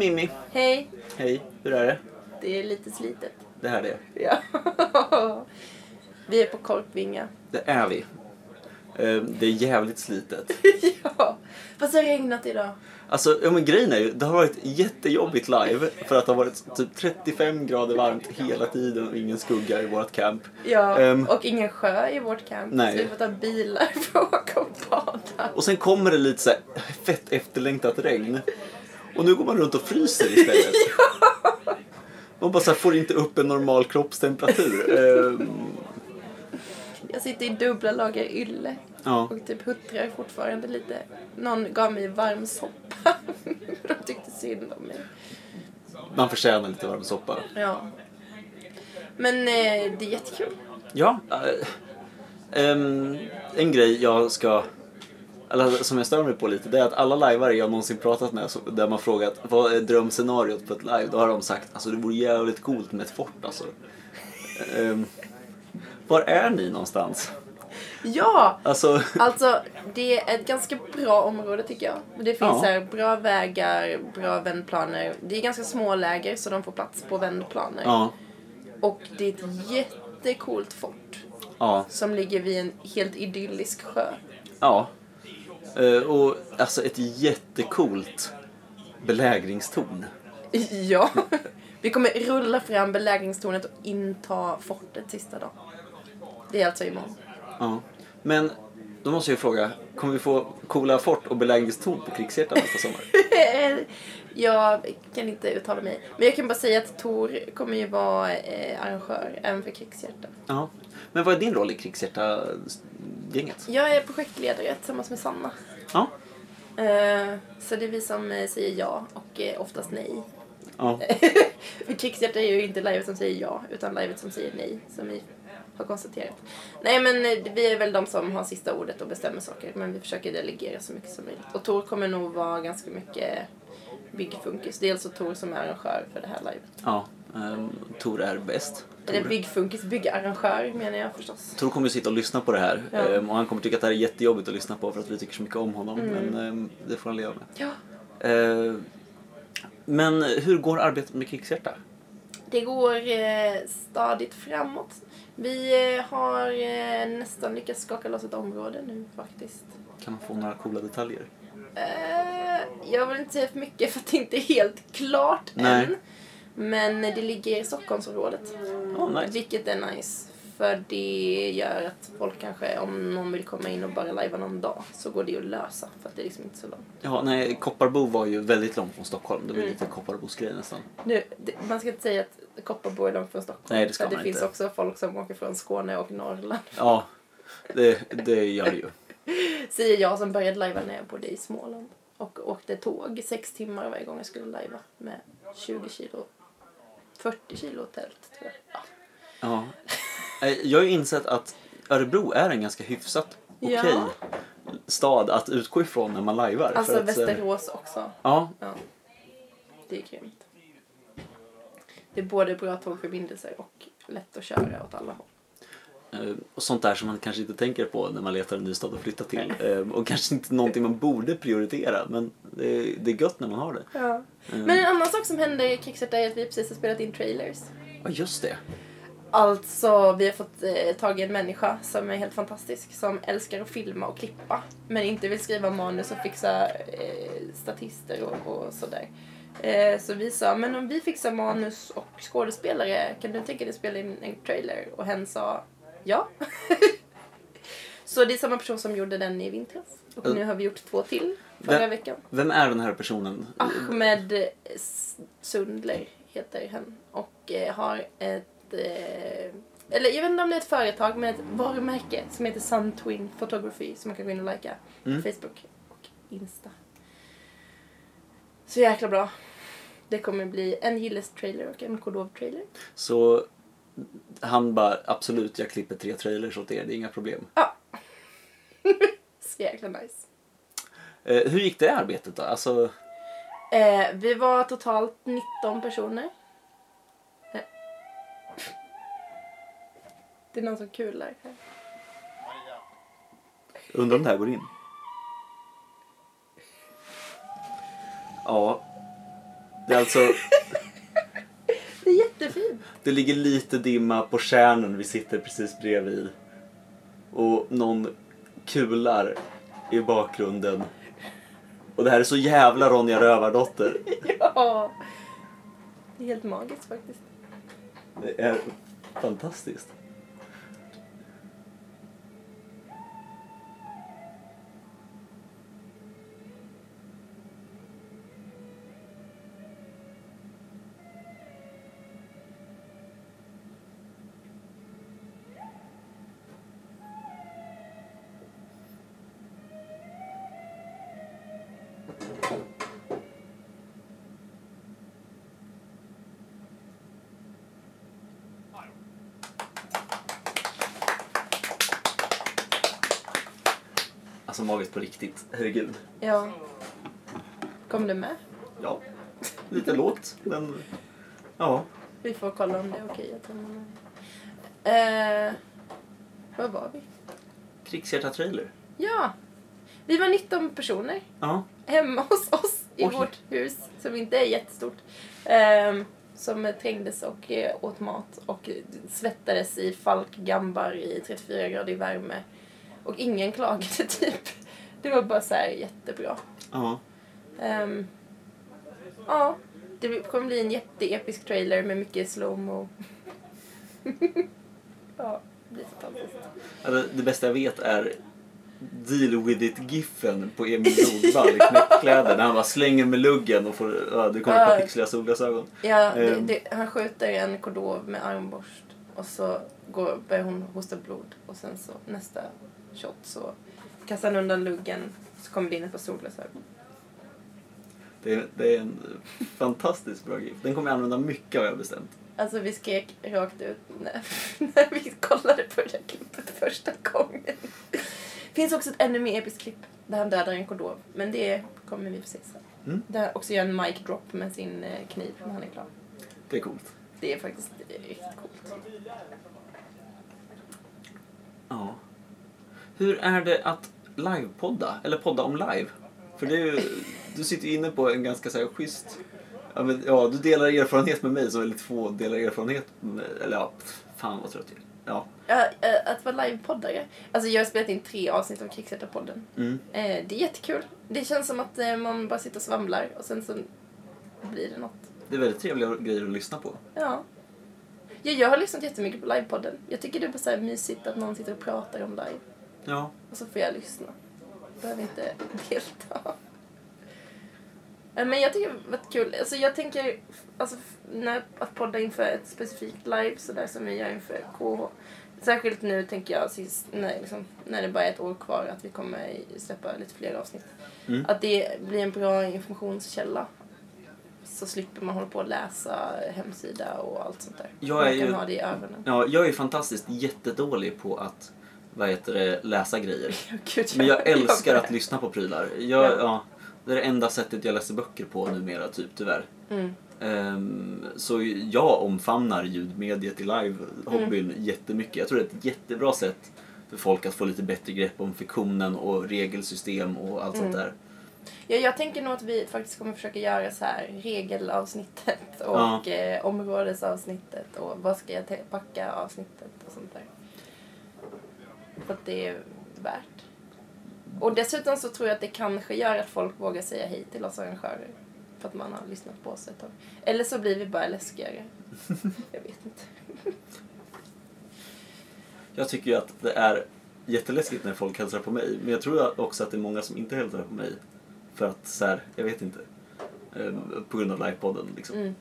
Mimmi. Hej, Hej, hur är det? det är lite slitet. Det här är det. Ja. Vi är på Korpvinga. Det är vi. Eh, Det är jävligt slitet. ja, fast det har regnat idag. Alltså, ja men grejen är ju, det har varit jättejobbigt live för att det har varit typ 35 grader varmt hela tiden och ingen skugga i vårt camp. Ja, Ehm. och ingen sjö i vårt camp. Nej. Så vi får ta bilar för att åka och bada. Och sen kommer det lite så här fett efterlängtat regn. Och nu går man runt och fryser istället. Man bara så här, får inte upp en normal kroppstemperatur. Eh, Jag sitter i dubbla lager ylle Ja, och typ huttrar fortfarande lite. Någon gav mig varm soppa. De tyckte synd om mig. man förtjänar lite varm soppa. Ja. Men eh, det är jättekul. Ja. eh, ehm, en grej jag ska... Eller som jag stör mig på lite, det är att alla lajvare jag någonsin pratat med, så- där man frågat vad är drömscenariot på ett live, då har de sagt alltså det vore jävligt coolt med ett fort alltså. Ehm, var är ni någonstans? Ja! Alltså, Alltså, det är ett ganska bra område tycker jag. Det finns Ja. här bra vägar, bra vändplaner. Det är ganska små läger så de får plats på vändplaner. ja, Och det är ett jättecoolt fort ja, som ligger vid en helt idyllisk sjö. ja. Eh, och alltså ett jättecoolt belägringstorn. Ja. Vi kommer rulla fram belägringstornet och inta fortet sista dagen. Det är alltså imorgon. Ja. Men då måste jag fråga, kommer vi få coola fort och belägringstorn på Krigshjärtan nästa sommar? Jag kan inte uttala mig. Men jag kan bara säga att Tor kommer ju vara eh, arrangör även för Krigshjärtan. Ja. Men vad är din roll i Krigshjärta-gänget? Jag är projektledare tillsammans med Sanna. Ja. Eh, Så det är vi som eh, säger ja och eh, oftast nej. Ja. För Krigshjärta är ju inte livet som säger ja, utan livet som säger nej, som vi har konstaterat. Nej, men eh, vi är väl de som har sista ordet och bestämmer saker, men vi försöker delegera så mycket som möjligt. Och Tor kommer nog vara ganska mycket byggfunkis. Dels så Tor som är arrangör för det här livet. ja. Um, Tor är bäst. Eller Tor, byggfunkis, byggarrangör menar jag förstås. Tor kommer ju sitta och lyssna på det här. Ja. ehm, och han kommer tycka att det här är jättejobbigt att lyssna på för att vi tycker så mycket om honom. Mm. Men ehm, det får han leva med. Ja. Ehm, men hur går arbetet med Krigshjärta? Det går eh, stadigt framåt. Vi eh, har eh, nästan lyckats skaka loss ett område nu faktiskt. Kan man få några coola detaljer? Eh, jag vill inte säga för mycket för att det inte är helt klart Nej. än. Men det ligger i Stockholmsområdet. Ja, nice. Vilket är nice. För det gör att folk kanske, om någon vill komma in och bara lajva någon dag, så går det ju att lösa. För att det är liksom inte så långt. Ja, nej, Kopparbo var ju väldigt långt från Stockholm. Det var Mm. lite Kopparbos grej nästan. Nu, det, man ska inte säga att Kopparbo är långt från Stockholm. Nej, det ska för det man finns inte. också folk som åker från Skåne och Norrland. Ja, det, det gör det ju. Säger jag som började lajva när jag bodde i Småland. Och åkte tåg sex timmar varje gång jag skulle lajva med 20 kilo, 40 kilo tält tror jag. Ja. Ja. Eh, Jag har ju insett att Örebro är en ganska hyfsat okej Ja. stad att utgå ifrån när man lajvar. Alltså att, eh, Västerås också. Ja, Ja. Det är grymt. Det är både bra tågförbindelser och lätt att köra åt alla håll. Eh, och sånt där som man kanske inte tänker på när man letar en ny stad att flytta till. Eh, Och kanske inte någonting man borde prioritera, men det är, det är gött när man har det. Ja. Eh, Men en annan sak som hände i Krigshjärta är att vi precis har spelat in trailers. Ja, just det. Alltså, vi har fått eh, tag i en människa som är helt fantastisk. Som älskar att filma och klippa. Men inte vill skriva manus och fixa eh, statister och, och sådär. Eh, så vi sa, men om vi fixar manus och skådespelare, kan du tänka dig att spela in en trailer? Och hen sa, ja. så det är samma person som gjorde den i vintras. Och Mm. nu har vi gjort två till förra Vem- veckan. Vem är den här personen? Ahmed Sundler heter han och eh, har ett eh, eller jag vet inte om det är ett företag men ett varumärke som heter Sun Twin Photography som man kan gå in och likea Mm. på Facebook och Insta. Så jäkla bra. Det kommer bli en Gilles-trailer och en Kodov-trailer. Så han bara, absolut, jag klipper tre trailers åt er, det är inga problem. Ja. Så jäkla nice. Eh, hur gick det arbetet då? Alltså, Eh, vi var totalt 19 personer. Eh. Det är någon som kular här. undrar om det här går in? Ja. Det är alltså, Jättefint. det ligger lite dimma på kärnen vi sitter precis bredvid. Och någon kular i bakgrunden. Och det här är så jävla Ronja Rövardotter. Ja. Det är helt magiskt faktiskt. Det är fantastiskt. Riktigt. Herregud. Ja. Kom du med? Ja, lite lågt, men ja. Vi får kolla om det är okej att ta med mig. Eh, var var vi? Krigshjärta-trailer. Ja. Vi var 19 personer Ja. hemma hos oss i Oj. vårt hus som inte är jättestort. Ehm, som trängdes och eh, åt mat och svettades i falkgambar i 34 grader värme. Och ingen klagade typ. Det var bara så här jättebra. Ja. Ehm, ja, det kommer bli en jätteepisk trailer med mycket slowmo. ja, det blir fantastiskt. Alltså, det bästa jag vet är Deal with it-giffen på Emil Nordvall i knäckkläder när han bara slänger med luggen och får, ja, det kommer Ja. pixliga solglasögon. Ja, det, Ehm. det, han skjuter en kordov med armborst och så går, börjar hon hosta blod och sen så nästa shot så kastar han undan luggen så kommer det in ett par solglasögon. Det är, det är en fantastiskt bra gif. Den kommer jag använda mycket har jag bestämt. Alltså vi skrek rakt ut när, när vi kollade på det där klippet första gången. finns också ett ännu mer episkt klipp där han dödar en kordov. Men det kommer vi få se sen. Mm. Där han också gör en mic drop med sin eh, kniv när han är klar. Det är coolt. Det är faktiskt riktigt coolt. Ja. Hur är det att livepodda? Eller podda om live? För ju, du sitter ju inne på en ganska så här schysst... Ja, men, ja, du delar erfarenhet med mig som väldigt få delar erfarenhet med, Eller ja, fan vad trött jag är. Ja. Eh, att vara livepoddare. Alltså jag har spelat in tre avsnitt av Krigshjärta-podden. Mm. Eh, det är jättekul. Det känns som att eh, man bara sitter och svamlar och sen så blir det något. Det är väldigt trevliga grejer att lyssna på. Ja. ja jag har lyssnat jättemycket på livepodden. Jag tycker det är bara så mysigt att någon sitter och pratar om live. Ja. Och så får jag lyssna. Behöver inte delta. Men jag tycker det varit kul. Alltså jag tänker alltså, när, att podda inför ett specifikt live sådär som vi gör inför KH. Särskilt nu tänker jag sist, när, liksom, när det bara är ett år kvar att vi kommer släppa lite fler avsnitt. Mm. Att det blir en bra informationskälla. Så slipper man hålla på och läsa hemsida och allt sånt där. Jag man är kan ju- ha det i ögonen. ja, jag är fantastiskt jättedålig på att vad heter det, läsa grejer. Gud, Men jag älskar att lyssna på prylar. Jag, Ja. ja. det är det enda sättet jag läser böcker på numera, typ tyvärr. Mm. Ehm, så jag omfamnar ljudmediet i live-hobbyn jättemycket. Jag tror det är ett jättebra sätt för folk att få lite bättre grepp om fiktionen och regelsystem och allt sånt Mm. där. Ja, jag tänker nog att vi faktiskt kommer försöka göra så här regelavsnittet och Ja. eh, områdesavsnittet och vad ska jag packa avsnittet och sånt där. För att det är värt. Och dessutom så tror jag att det kanske gör att folk vågar säga hej till oss arrangörer. För att man har lyssnat på oss ett tag. Eller så blir vi bara läskigare. jag vet inte. Jag tycker ju att det är jätteläskigt när folk hälsar på mig. Men jag tror också att det är många som inte hälsar på mig. För att så här, jag vet inte. Ehm, på grund av livepodden liksom. Mm.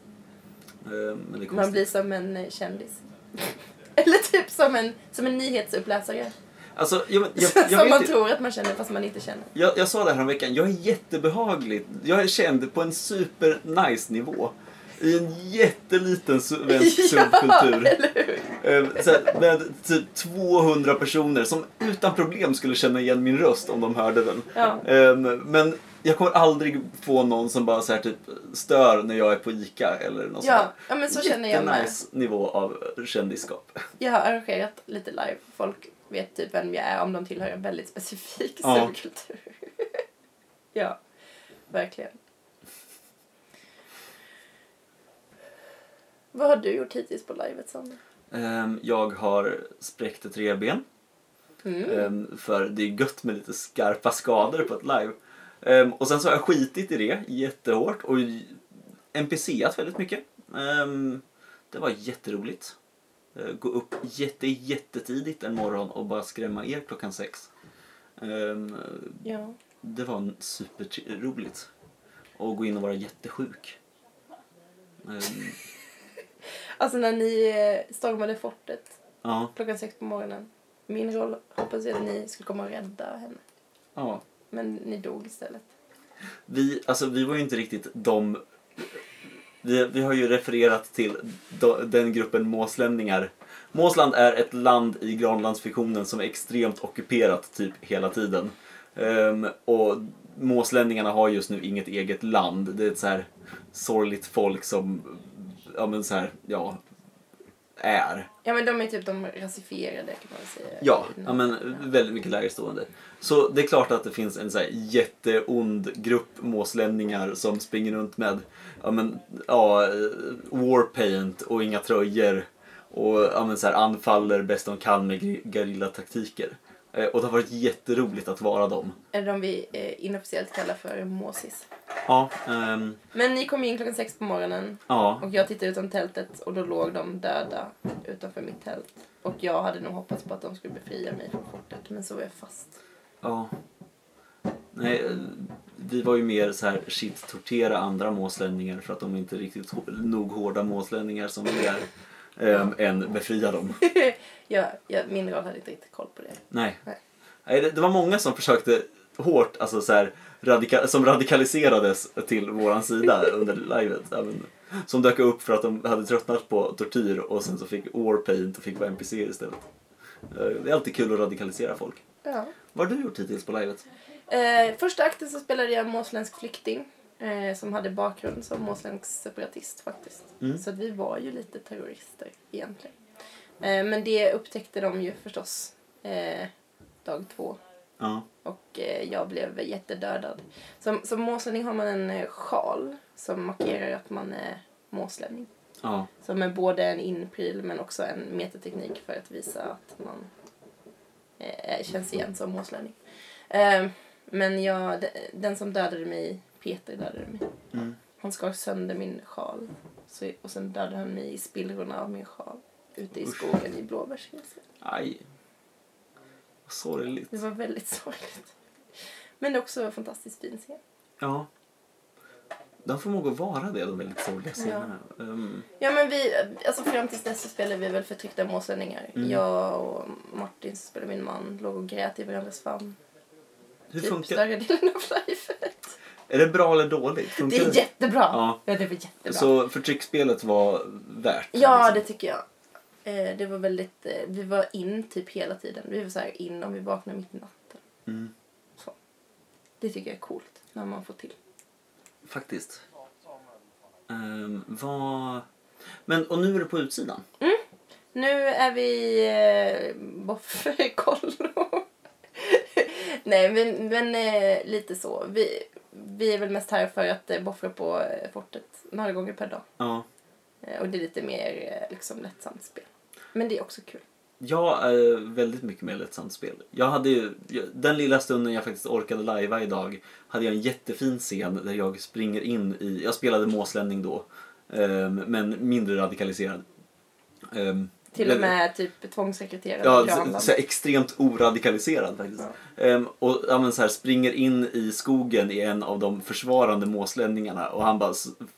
Ehm, Man blir som en eh, kändis. Eller typ som en, som en nyhetsuppläsare. Alltså, jag, jag, jag, som man inte- tror att man känner fast man inte känner. jag, jag sa det här om veckan. jag är jättebehaglig. Jag är känd på en super nice nivå. I en jätteliten svensk subkultur. eller hur? Så här, med typ 200 personer som utan problem skulle känna igen min röst om de hörde den. Ja. Ehm, men jag kommer aldrig få någon som bara så här, typ stör när jag är på ICA eller något Ja, ja men så känner jag med. Nivå av kändisskap. Jag har arrangerat lite live. Folk vet typ vem jag är om de tillhör en väldigt specifik Ja. subkultur. ja, verkligen. Vad har du gjort hittills på livet, Sander? Ehm, jag har spräckt ett revben. Mm. Ehm, för det är gött med lite skarpa skador på ett live. Ehm, och sen så har jag skitit i det jättehårt och NPCat väldigt mycket. Det var jätteroligt. Eh, Gå upp jätte, jättetidigt en morgon och bara skrämma er klockan sex. Ehm, Ja. det var superroligt. Och gå in och vara jättesjuk. Ehm, Alltså när ni eh, stormade fortet ja, klockan sex på morgonen. Min roll hoppas jag att ni skulle komma och rädda henne. ja. Men ni dog istället. Vi, alltså, vi var ju inte riktigt de... Vi, vi har ju refererat till do, den gruppen måslämningar. Måsland är ett land i Granlandsfiktionen som är extremt ockuperat typ hela tiden. Um, och måslänningarna har just nu inget eget land. Det är ett så här sorgligt folk som, ja men så här, ja, är. Ja men de är typ de rasifierade kan man säga. Ja, ja men väldigt mycket lägre stående. Så det är klart att det finns en så här jätteond grupp måslämningar som springer runt med ja, men, ja, warpaint och inga tröjor och ja, men, så här, anfaller bäst de kan med geri- gerillataktiker. Eh, Och det har varit jätteroligt att vara dem. Är de vi eh, inofficiellt kallar för måsis. Ja, ehm, Men ni kom in klockan sex på morgonen ja, och jag tittade utom tältet och då låg de döda utanför mitt tält. Och jag hade nog hoppats på att de skulle befria mig från fortet men så var jag fast. ja. Nej, eh, vi var ju mer så här shit tortera andra måslänningar för att de inte är riktigt nog hårda måslänningar som vi är. Ehm, än befria dem. jag, jag, min roll hade inte riktigt koll på det. Nej. Nej. Nej, det, det var många som försökte hårt, alltså så här, radika, som radikaliserades till våran sida under livet. Ja, Som dök upp för att de hade tröttnat på tortyr och sen så fick warpaint och fick vara NPC istället. Eh, Det är alltid kul att radikalisera folk. Ja. Vad har du gjort hittills på livet? Eh, första akten så spelade jag måsländsk flykting. Eh, som hade bakgrund som måsländsk separatist faktiskt. Mm. Så att vi var ju lite terrorister egentligen. Eh, men det upptäckte de ju förstås eh, dag två. Ja. Och eh, jag blev jättedödad. Som, som måslänning har man en eh, sjal som markerar att man är måslänning. Ja. Som är både en inpryl men också en metateknik för att visa att man eh, känns igen som måslänning. Eh, men jag, de- den som dödade mig, Peter dödade mig. Mm. Han skar sönder min sjal. Så, och sen dödade han mig i spillrorna av min sjal. Ute i Usch. skogen i blåbärsgräset. Aj. Vad sorgligt. Det var väldigt sorgligt. Men det också en fantastiskt fin scen. Ja. De får nog att vara det, de väldigt sorgliga scenerna. Ehm, Ja men vi, alltså fram tills dess så spelade vi väl förtryckta måslänningar. Mm. Jag och Martin som spelade min man låg och grät i varandras famn. hur typ funkar större delen av livet. Är det bra eller dåligt? Funkar Det är jättebra! Ja. Ja, det var jättebra. Så förtrycksspelet var värt? Ja, det liksom. tycker jag. Eh, det var väldigt, eh, vi var in typ hela tiden. Vi var så här in om vi vaknade mitt i natten. Mm, Det tycker jag är coolt när man får till. faktiskt. Um, vad... Men, och nu är du på utsidan? Nu är vi eh, Boffkollo. Nej, men, men eh, lite så. Vi, vi är väl mest här för att eh, boffra på eh, fortet några gånger per dag. Ja. Eh, och det är lite mer eh, liksom lättsamt spel. Men det är också kul. Jag är väldigt mycket mer lättsamt spel. Jag hade ju, jag- den lilla stunden jag faktiskt orkade lajva idag hade jag en jättefin scen där jag springer in i, jag spelade måslänning då, ehm, men mindre radikaliserad. Ehm, Till och med typ tvångsrekryterade Ja, så, så extremt oradikaliserad faktiskt. Ehm, och ja, så här, springer in i skogen i en av de försvarande måslänningarna och han bara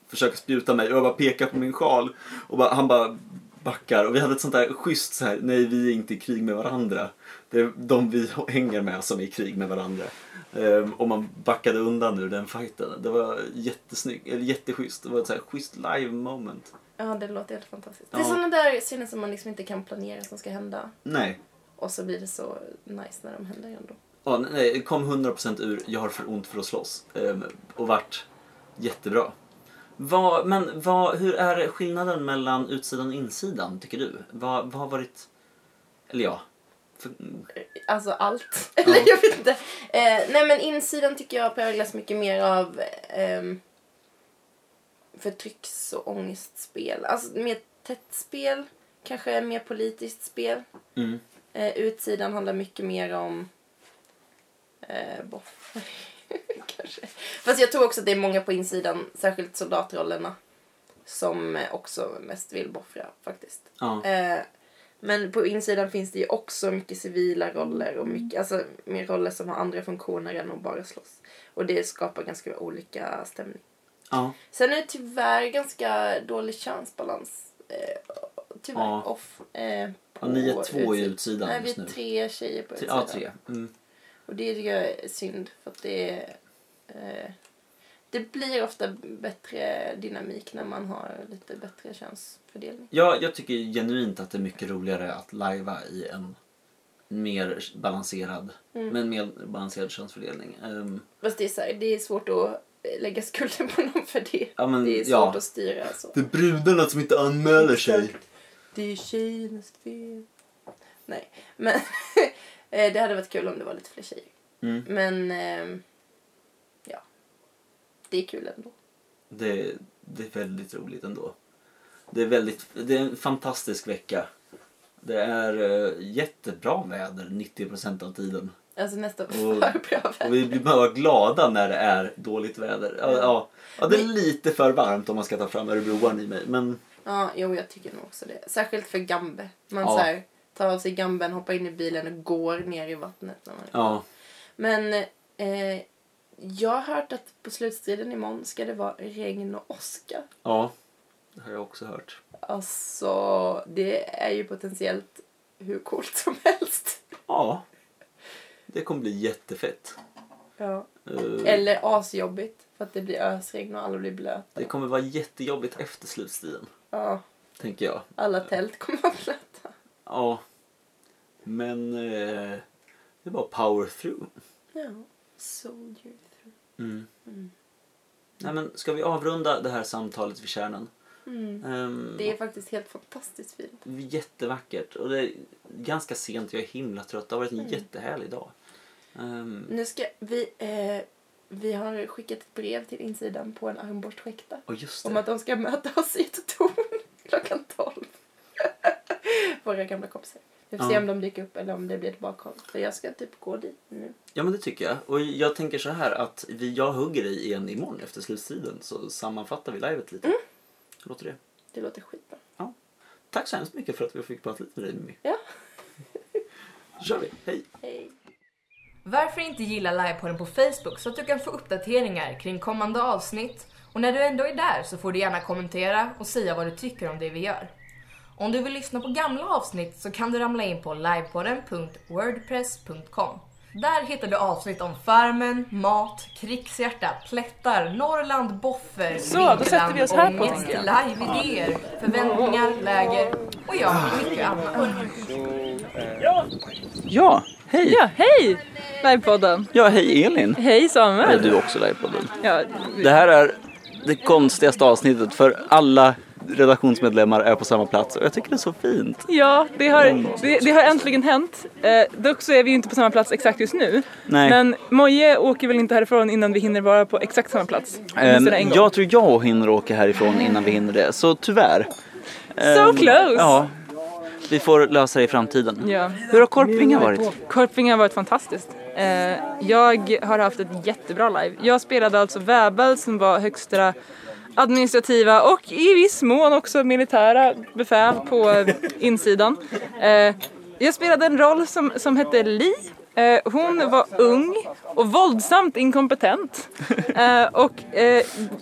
försöker spjuta mig och jag bara pekar på min sjal och bara, han bara backar och vi hade ett sånt där schysst så här, nej vi är inte i krig med varandra. Det är de vi hänger med som är i krig med varandra. Ehm, och man backade undan ur den fighten. Det var jättesnyggt, eller jätteschysst. Det var ett så här schysst live moment. Ja, det låter helt fantastiskt. Ja. Det är sådana där scener som man liksom inte kan planera som ska hända. Nej, Och så blir det så nice när de händer ändå. Ja, nej, det kom 100% ur jag har för ont för att slåss. Ehm, och vart jättebra. Vad, men vad, hur är skillnaden mellan utsidan och insidan, tycker du? Vad, vad har varit... Eller ja. För, Alltså allt. Eller jag vet inte. Eh, nej men insidan tycker jag präglas mycket mer av ehm, förtrycks och ångestspel. Alltså mer tätt spel, kanske mer politiskt spel. Mm. Eh, utsidan handlar mycket mer om eh, boff. kanske. Fast jag tror också att det är många på insidan, särskilt soldatrollerna, som också mest vill boffra faktiskt. Ja. Eh, men på insidan finns det ju också mycket civila roller och mycket, alltså mer roller som har andra funktioner än att bara slåss. Och det skapar ganska olika stämning. Ja. Sen är det tyvärr ganska dålig könsbalans. Eh, tyvärr Ja. off. Eh, Ja, ni är på två i utsidan. Nej, vi just är nu. tre tjejer på utsidan. Ja, tre. Mm. Och det tycker jag är synd för att det är, eh, det blir ofta bättre dynamik när man har lite bättre könsfördelning. Ja, jag tycker genuint att det är mycket roligare att lajva i en mer balanserad, Mm. med en mer balanserad könsfördelning. Ehm, Fast det är, så här, det är svårt att lägga skulden på någon för det. ja, men, Det är svårt ja. att styra så. Det är brudarna som inte anmäler sig. Det är tjejernas fel. Nej, men eh, det hade varit kul om det var lite fler tjejer. Mm. Men ehm, ja, det är kul ändå. Det, det är väldigt roligt ändå. Det är, väldigt, det är en fantastisk vecka. Det är uh, jättebra väder 90% av tiden. Alltså nästan Och- för bra Och vi blir bara glada när det är dåligt väder. Ja, ja. ja det är lite för varmt om man ska ta fram örebroaren i mig. Men Ja, jo jag tycker nog också det. Särskilt för gambe. Man Ja. så här, tar av sig gamben, hoppar in i bilen och går ner i vattnet. När man... ja, Men eh, jag har hört att på slutstriden imorgon ska det vara regn och åska. ja. Det har jag också hört. Alltså, det är ju potentiellt hur coolt som helst. Ja. Det kommer bli jättefett. Ja. Eh, Eller asjobbigt för att det blir ösregn och alla blir blöta. Det kommer vara jättejobbigt efter slutstriden. Ja, Tänker jag. alla tält kommer vara blöta. Ja. Men eh, det är bara power through. Ja, soldier through. Mm. Mm. Nej men ska vi avrunda det här samtalet vid kärnan? Mm. Ehm, Det är faktiskt helt fantastiskt fint. Jättevackert. Och det är ganska sent, jag är himla trött. Det har varit en Mm. jättehärlig dag. Ehm, Nu ska vi... Eh, vi har skickat ett brev till insidan på en armborstskäkta. just Om att de ska möta oss i ett torn klockan 12. Våra gamla kompisar. Vi får se Ja. om de dyker upp eller om det blir ett bakhåll. För jag ska typ gå dit nu. Ja men det tycker jag. Och jag tänker så här att vi, jag hugger dig igen imorgon efter slutstriden. Så sammanfattar vi livet lite. Mm. Hur låter det? Det låter skitbra. Tack så hemskt mycket för att vi fick prata lite med dig Mimmi. Ja. Då kör vi. Hej! Hej. Varför inte gilla livepodden på Facebook så att du kan få uppdateringar kring kommande avsnitt och när du ändå är där så får du gärna kommentera och säga vad du tycker om det vi gör. Om du vill lyssna på gamla avsnitt så kan du ramla in på livepodden.wordpress.com. Där hittar du avsnitt om Farmen, mat, krigshjärta, plättar, Norrland, boffer, Så, då sätter vi oss här på, ångest, tänker live-idéer, förväntningar, läger och ja, mycket annat. Ja, hej! Ja, hej! Livepodden. Ja, hej Elin! Hej Samuel. Är du också livepodden? Ja, Det här är det konstigaste avsnittet för alla redaktionsmedlemmar är på samma plats och jag tycker det är så fint. ja det, har, det, det har äntligen hänt. Eh, dock så är vi ju inte på samma plats exakt just nu. Nej. Men Moje åker väl inte härifrån innan vi hinner vara på exakt samma plats. Gång. jag tror jag hinner åka härifrån innan vi hinner det, så tyvärr. So Ehm, close! Ja, vi får lösa det i framtiden. Ja. Hur har Korpvinga varit? Korping har varit fantastiskt. Eh, jag har haft ett jättebra live. Jag spelade alltså Väbel som var högsta administrativa och i viss mån också militära befäl på insidan. Eh, jag spelade en roll som, som hette Li. Eh, hon var ung och våldsamt inkompetent och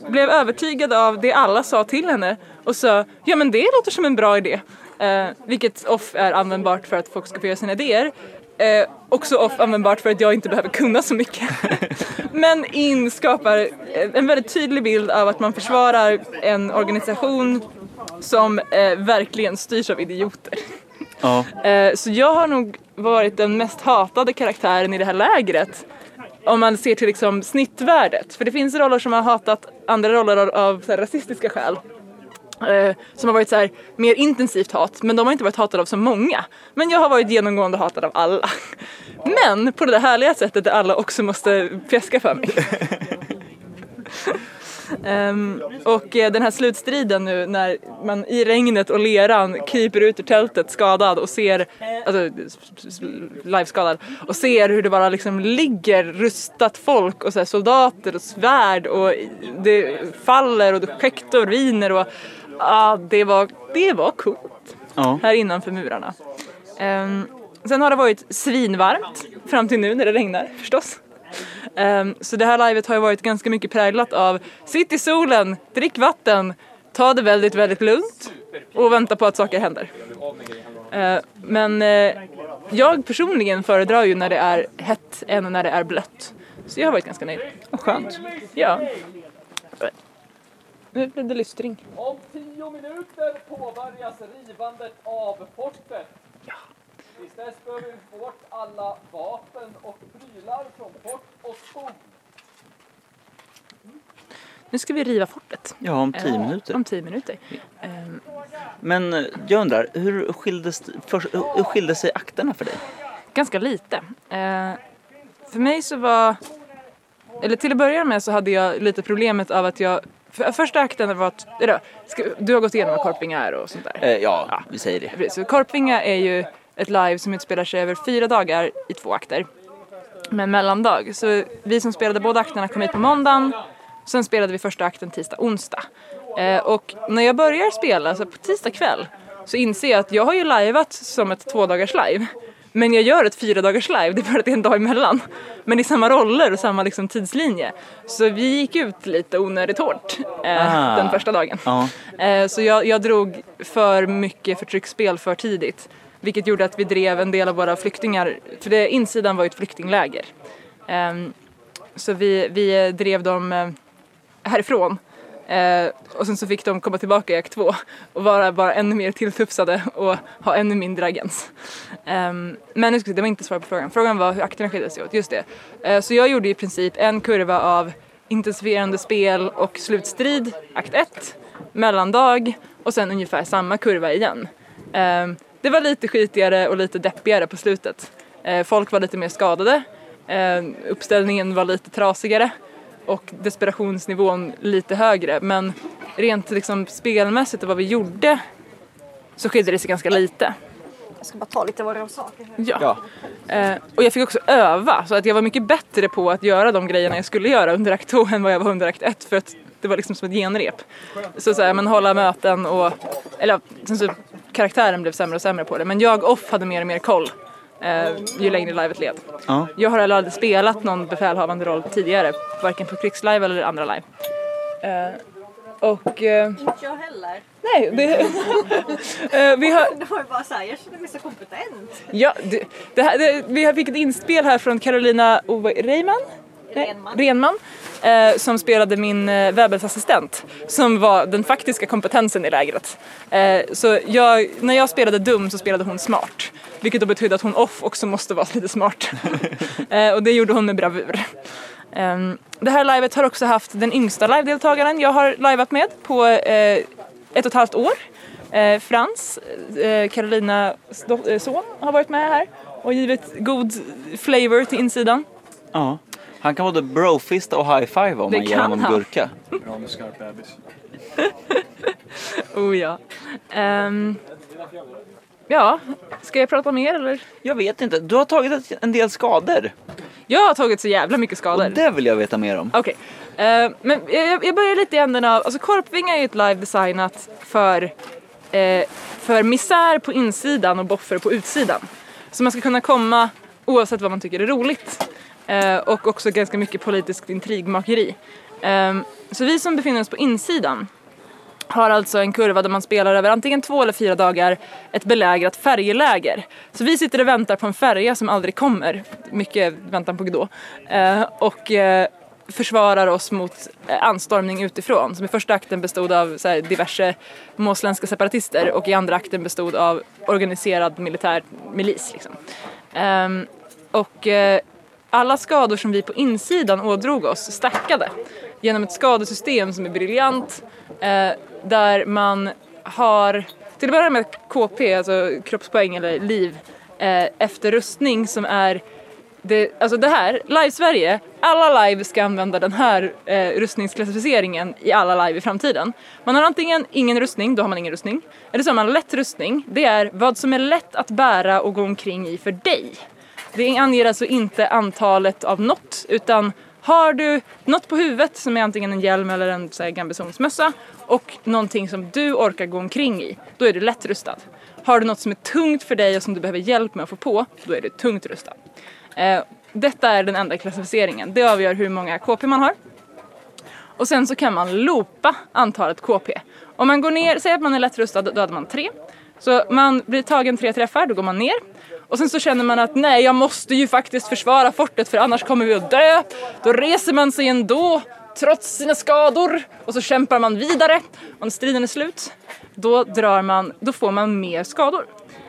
blev övertygad av det alla sa till henne och sa ja men det låter som en bra idé. Eh, vilket off är användbart för att folk ska få göra sina idéer. Eh, också off användbart för att jag inte behöver kunna så mycket. Men in skapar eh, en väldigt tydlig bild av att man försvarar en organisation som eh, verkligen styrs av idioter. Ja. Eh, så jag har nog varit den mest hatade karaktären i det här lägret. Om man ser till liksom snittvärdet. För det finns roller som har hatat andra roller av, av så här, rasistiska skäl. Eh, som har varit så här, mer intensivt hat, men de har inte varit hatade av så många. Men jag har varit genomgående hatad av alla. Men på det där härliga sättet där alla också måste fjäska för mig. Ehm, och eh, den här slutstriden nu när man i regnet och leran kryper ut ur tältet skadad och ser, alltså liveskadad, och ser hur det bara liksom ligger rustat folk och så soldater och svärd och det faller och det skäktar och ruiner och ah, det, var, det var coolt Ja. här innanför murarna. Ehm, sen har det varit svinvarmt fram till nu när det regnar förstås. Ehm, så det här livet har ju varit ganska mycket präglat av sitt i solen, drick vatten, ta det väldigt, väldigt lugnt och vänta på att saker händer. Ehm, men eh, jag personligen föredrar ju när det är hett än när det är blött. Så jag har varit ganska nöjd. Vad skönt. Ja. Nu blev det lystring. Om tio minuter påbörjas rivandet av fortet. Tills dess behöver vi bort alla vapen och prylar från fort och skog. Nu ska vi riva fortet. Ja, om tio Eh, minuter. Om tio minuter. Ehm, Men eh, jag undrar, hur skildes, för, hur skilde sig akterna för dig? Ganska lite. Eh, för mig så var, eller till att börja med så hade jag lite problemet av att jag, för, första akten var att, eller, ska, du har gått igenom vad Korpinga är och sånt där. Eh, ja, vi säger det. Precis, Så Korpinga är ju ett live som utspelar sig över fyra dagar i två akter. Med en mellandag. Så vi som spelade båda akterna kom hit på måndagen. Sen spelade vi första akten tisdag, onsdag. Eh, och när jag börjar spela, så på tisdag kväll, så inser jag att jag har ju liveat som ett två dagars live. Men jag gör ett fyra dagars live, det är bara att det är en dag emellan. Men i samma roller och samma liksom, tidslinje. Så vi gick ut lite onödigt hårt eh, Ah. den första dagen. Eh, Så jag, jag drog för mycket förtrycksspel för tidigt. Vilket gjorde att vi drev en del av våra flyktingar, för det, insidan var ju ett flyktingläger. Ehm, Så vi, vi drev dem eh, härifrån. Eh, och sen så fick de komma tillbaka i akt två och vara bara ännu mer tilltufsade och ha ännu mindre agens. Eh, men nu ska vi säga, det var inte svar på frågan. Frågan var hur akterna skiljer sig åt, just det. Eh, så jag gjorde i princip en kurva av intensifierande spel och slutstrid, akt 1, mellandag och sen ungefär samma kurva igen. Ehm, det var lite skitigare och lite deppigare på slutet. Eh, folk var lite mer skadade, eh, uppställningen var lite trasigare och desperationsnivån lite högre. Men rent liksom spelmässigt och vad vi gjorde så skilde det sig ganska lite. Jag ska bara ta lite av våra saker här. Ja. Ja. Eh, och jag fick också öva så att jag var mycket bättre på att göra de grejerna jag skulle göra under akt 2 än vad jag var under akt 1 för att det var liksom som ett genrep. Så, så här, men hålla möten och, eller sen så karaktären blev sämre och sämre på det men jag off hade mer och mer koll eh, ju längre livet led. Ja. Jag har aldrig spelat någon befälhavande roll tidigare, varken på krigslive eller andra live. Eh, och eh, Inte jag heller. nej, det, eh, vi har, Det var ju bara såhär, jag känner mig så kompetent. Ja, det, det här, det, vi fick ett inspel här från Carolina Ove Reiman. Nej, Renman. Renman eh, som spelade min eh, webbelsassistent som var den faktiska kompetensen i lägret. Eh, så jag, när jag spelade dum så spelade hon smart vilket då betydde att hon off också måste vara lite smart. eh, och det gjorde hon med bravur. Ehm, det här livet har också haft den yngsta live-deltagaren jag har liveat med på eh, ett och ett halvt år. Eh, Frans, eh, eh, son, har varit med här och givit god flavor till insidan. ja. Han kan både brofista och high-five om Det man ger honom han. gurka. Bra med skarp bebis. Oh ja. Ehm, ja, ska jag prata mer eller? Jag vet inte, du har tagit en del skador. Jag har tagit så jävla mycket skador. Och det vill jag veta mer om. Okej, Eh, men jag, jag börjar lite i änden av, alltså Korpvinga är ju ett live designat för, eh, för misär på insidan och boffer på utsidan. Så man ska kunna komma oavsett vad man tycker är roligt. Eh, och också ganska mycket politiskt intrigmakeri. Eh, så vi som befinner oss på insidan har alltså en kurva där man spelar över antingen två eller fyra dagar ett belägrat färjeläger. Så vi sitter och väntar på en färja som aldrig kommer, mycket väntan på Godot, eh, och eh, försvarar oss mot eh, anstormning utifrån. Som i första akten bestod av så här, diverse måsländska separatister och i andra akten bestod av organiserad militär milis. Liksom. Ehm, och eh, alla skador som vi på insidan ådrog oss stackade genom ett skadesystem som är briljant eh, där man har till att börja med KP, alltså kroppspoäng eller liv, eh, efter rustning som är det, alltså det här, Live-Sverige, alla live ska använda den här eh, rustningsklassificeringen i alla live i framtiden. Man har antingen ingen rustning, då har man ingen rustning. Eller så har man lätt rustning, det är vad som är lätt att bära och gå omkring i för dig. Det anger alltså inte antalet av något, utan har du något på huvudet som är antingen en hjälm eller en så här, gambesonsmössa och någonting som du orkar gå omkring i, då är du lätt rustad. Har du något som är tungt för dig och som du behöver hjälp med att få på, då är du tungt rustad. Eh, detta är den enda klassificeringen. Det avgör hur många KP man har. Och sen så kan man loopa antalet KP. Om man går ner, säg att man är lätt rustad, då hade man tre. Så man blir tagen tre träffar, då går man ner. Och sen så känner man att nej, jag måste ju faktiskt försvara fortet för annars kommer vi att dö. Då reser man sig ändå, trots sina skador. Och så kämpar man vidare. Och när striden är slut, då, drar man, då får man mer skador.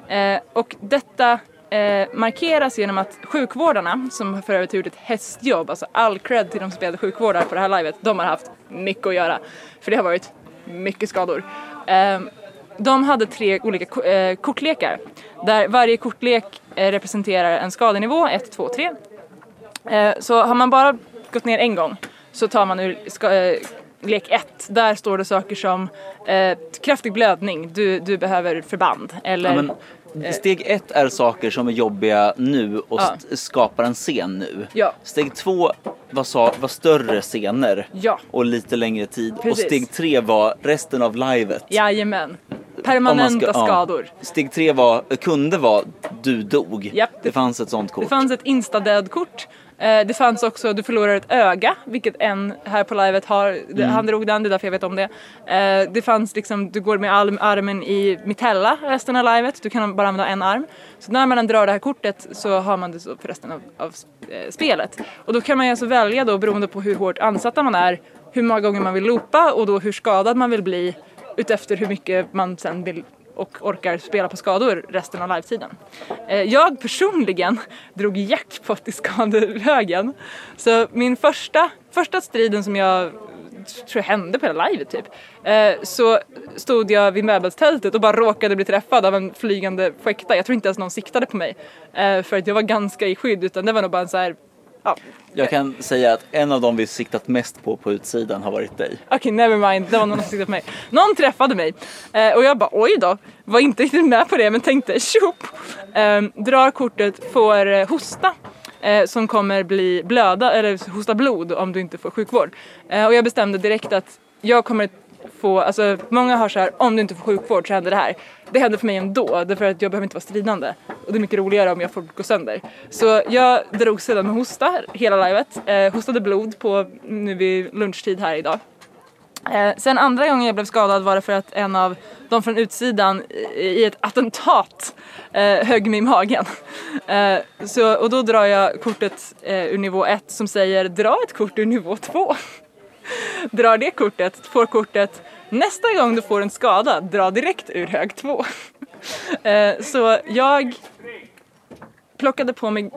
Eh, och detta eh, markeras genom att sjukvårdarna, som för övrigt har gjort ett hästjobb, alltså all cred till de som spelade sjukvårdare på det här livet, de har haft mycket att göra. För det har varit mycket skador. Eh, de hade tre olika eh, kortlekar där varje kortlek eh, representerar en skadenivå, 1, 2, 3. Så har man bara gått ner en gång så tar man ur ska, eh, lek 1. Där står det saker som eh, kraftig blödning, du, du behöver förband. Eller, Ja, men steg ett är saker som är jobbiga nu och Ja. skapar en scen nu. Ja. Steg två var, sa, var större scener Ja. och lite längre tid. Och Precis. steg tre var resten av livet. Jajamän. Permanenta ska- skador. Steg tre var, kunde vara du dog. Japp, det, det- fanns ett sånt kort. Det fanns ett instadöd-kort. Eh, det fanns också, du förlorar ett öga, vilket en här på livet har. Det- Han drog den, det är därför jag vet om det. Eh, det fanns liksom, du går med armen i mitella resten av livet. Du kan bara använda en arm. Så när man drar det här kortet så har man det så för resten av, av eh, spelet. Och då kan man ju alltså välja då beroende på hur hårt ansatta man är, hur många gånger man vill loopa och då hur skadad man vill bli utefter hur mycket man sen vill och orkar spela på skador resten av livetiden. Eh, jag personligen drog jackpot i skadehögen. Så min första, första striden som jag tror jag hände på hela livet typ. Eh, så stod jag vid möbelstältet och bara råkade bli träffad av en flygande skäkta. Jag tror inte ens någon siktade på mig. Eh, för att jag var ganska i skydd utan det var nog bara en så här Ja, Jag kan säga att en av dem vi siktat mest på på utsidan har varit dig. Okej, never mind. Det var någon som tittade på mig. Någon träffade mig eh, och jag bara oj då. Var inte riktigt med på det men tänkte tjopp. Eh, drar kortet, får eh, hosta. Eh, som kommer bli blöda eller hosta blod om du inte får sjukvård. Och jag bestämde direkt att jag kommer få, alltså många har så här om du inte får sjukvård så händer det här. Det händer för mig ändå, därför att jag behöver inte vara stridande. Och det är mycket roligare om jag får gå sönder. Så jag drog sedan med hosta hela livet. Eh, hostade blod på nu vid lunchtid här idag. Eh, sen andra gången jag blev skadad var det för att en av de från utsidan i, ett attentat eh, högg mig i magen. Eh, så, och då drar jag kortet eh, ur nivå 1 som säger dra ett kort ur nivå 2. drar det kortet, får kortet nästa gång du får en skada, dra direkt ur hög 2. eh, så jag plockade på mig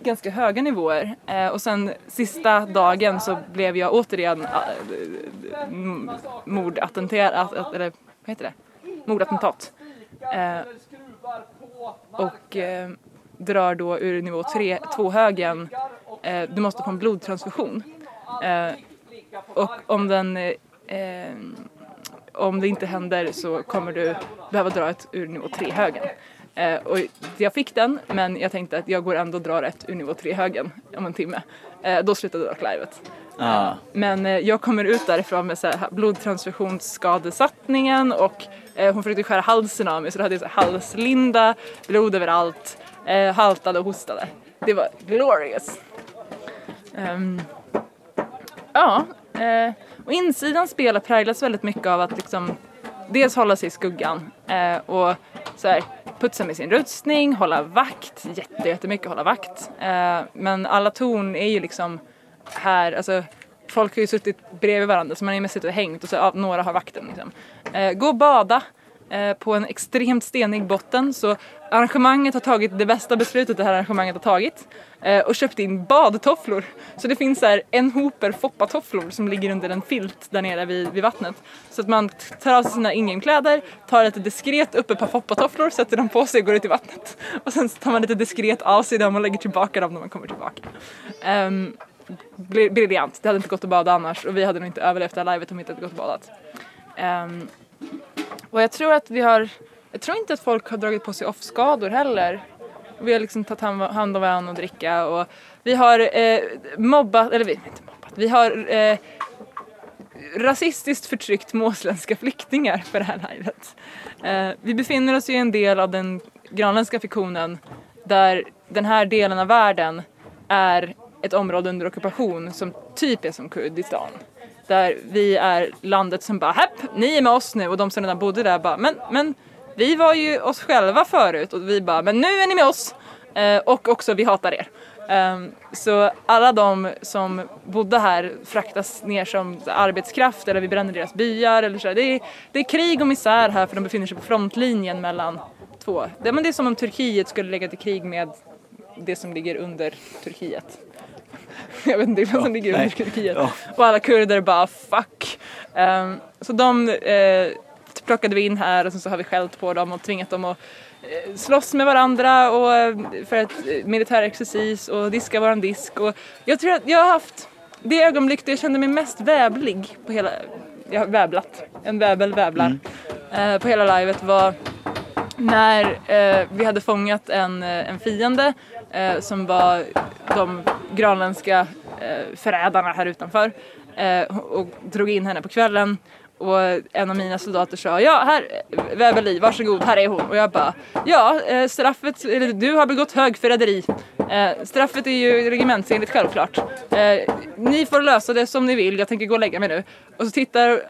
ganska höga nivåer och och sen sista dagen så blev jag återigen m- mordattentat, att- att- eller vad heter det? Mordattentat. Eh, och eh, drar då ur nivå 3, 2 högen, eh, du måste få en blodtransfusion. Eh, och om den eh, eh, om det inte händer så kommer du behöva dra ett ur nivå 3 högen. Eh, och jag fick den men jag tänkte att jag går ändå och drar ett ur nivå 3 högen om en timme. Eh, då slutade dock livet. Ah. Men eh, jag kommer ut därifrån med så här blodtransfusionsskadesattningen och eh, hon försökte skära halsen av mig så då hade jag så här halslinda, blod överallt, eh, haltade och hostade. Det var glorious. Ehm, ja, eh, och insidan spelar präglas väldigt mycket av att liksom dels hålla sig i skuggan eh, och så här, putsa med sin rustning, hålla vakt, jätte, jättemycket hålla vakt. Eh, men alla torn är ju liksom här, alltså folk har ju suttit bredvid varandra så man har ju mest suttit och hängt och så ja, några har vakten liksom. Eh, gå och bada, Eh, på en extremt stenig botten så arrangemanget har tagit det bästa beslutet det här arrangemanget har tagit eh, och köpt in badtofflor. Så det finns här en hoper foppatofflor som ligger under en filt där nere vid, vid vattnet. Så att man tar av sig sina ingame-kläder, tar lite diskret upp ett par foppatofflor, sätter dem på sig och går ut i vattnet. Och sen tar man lite diskret av sig dem och lägger tillbaka dem när man kommer tillbaka. Um, briljant, det hade inte gått att bada annars och vi hade nog inte överlevt det här livet om vi inte hade gått och badat. Um, och jag tror att vi har, jag tror inte att folk har dragit på sig off-skador heller. Vi har liksom tagit hand om varandra och dricka och vi har eh, mobbat, eller vi, inte mobbat, vi har eh, rasistiskt förtryckt måsländska flyktingar för det här livet. Eh, vi befinner oss i en del av den grönländska fiktionen där den här delen av världen är ett område under ockupation som typ är som Kurdistan. Där vi är landet som bara ”Häpp! ni är med oss nu och de som redan bodde där bara men, men vi var ju oss själva förut och vi bara men nu är ni med oss eh, och också vi hatar er. Um, så alla de som bodde här fraktas ner som arbetskraft eller vi bränner deras byar eller så. Det är, det är krig och misär här för de befinner sig på frontlinjen mellan två. Det, men det är som om Turkiet skulle lägga till krig med det som ligger under Turkiet. Jag vet inte vad som ligger under. Turkiet. Ja. Och alla kurder bara fuck. Um, så de eh, plockade vi in här och så har vi skällt på dem och tvingat dem att eh, slåss med varandra och eh, för ett eh, militär exercis och diska våran disk. Och jag tror att jag har haft det ögonblick då jag kände mig mest vävlig på hela, jag har vävlat, en väbel vävlar, eh, på hela livet var när eh, vi hade fångat en, en fiende eh, som var de grönländska eh, förrädarna här utanför eh, och drog in henne på kvällen. Och en av mina soldater sa ja här Väveli varsågod här är hon. Och jag bara ja eh, straffet eller du har begått högförräderi. Eh, straffet är ju regementsenligt självklart. Eh, ni får lösa det som ni vill jag tänker gå och lägga mig nu. Och så tittar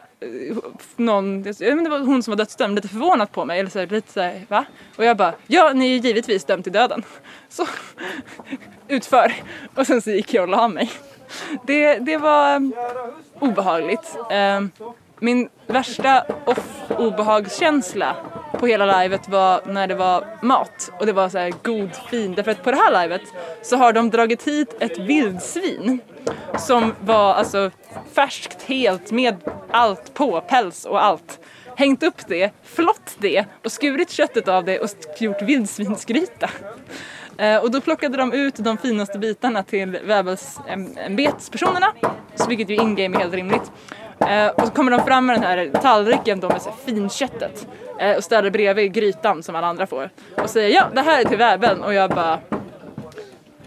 någon, jag vet det var hon som var dödsdömd, lite förvånat på mig. Eller så här, lite så här, va? Och jag bara, ja ni är givetvis dömd till döden. Så, utför. Och sen så gick jag och la mig. Det, det var um, obehagligt. Ehm, min värsta off-obehagskänsla på hela livet var när det var mat och det var så här god fin. Därför att på det här livet så har de dragit hit ett vildsvin som var alltså färskt helt med allt på, päls och allt. Hängt upp det, flott det och skurit köttet av det och gjort vildsvinsgryta. Eh, och då plockade de ut de finaste bitarna till vävelsämbetspersonerna, vilket ju in-game är helt rimligt. Eh, och så kommer de fram med den här tallriken då med så här finköttet eh, och ställer bredvid grytan som alla andra får och säger ja det här är till väveln och jag bara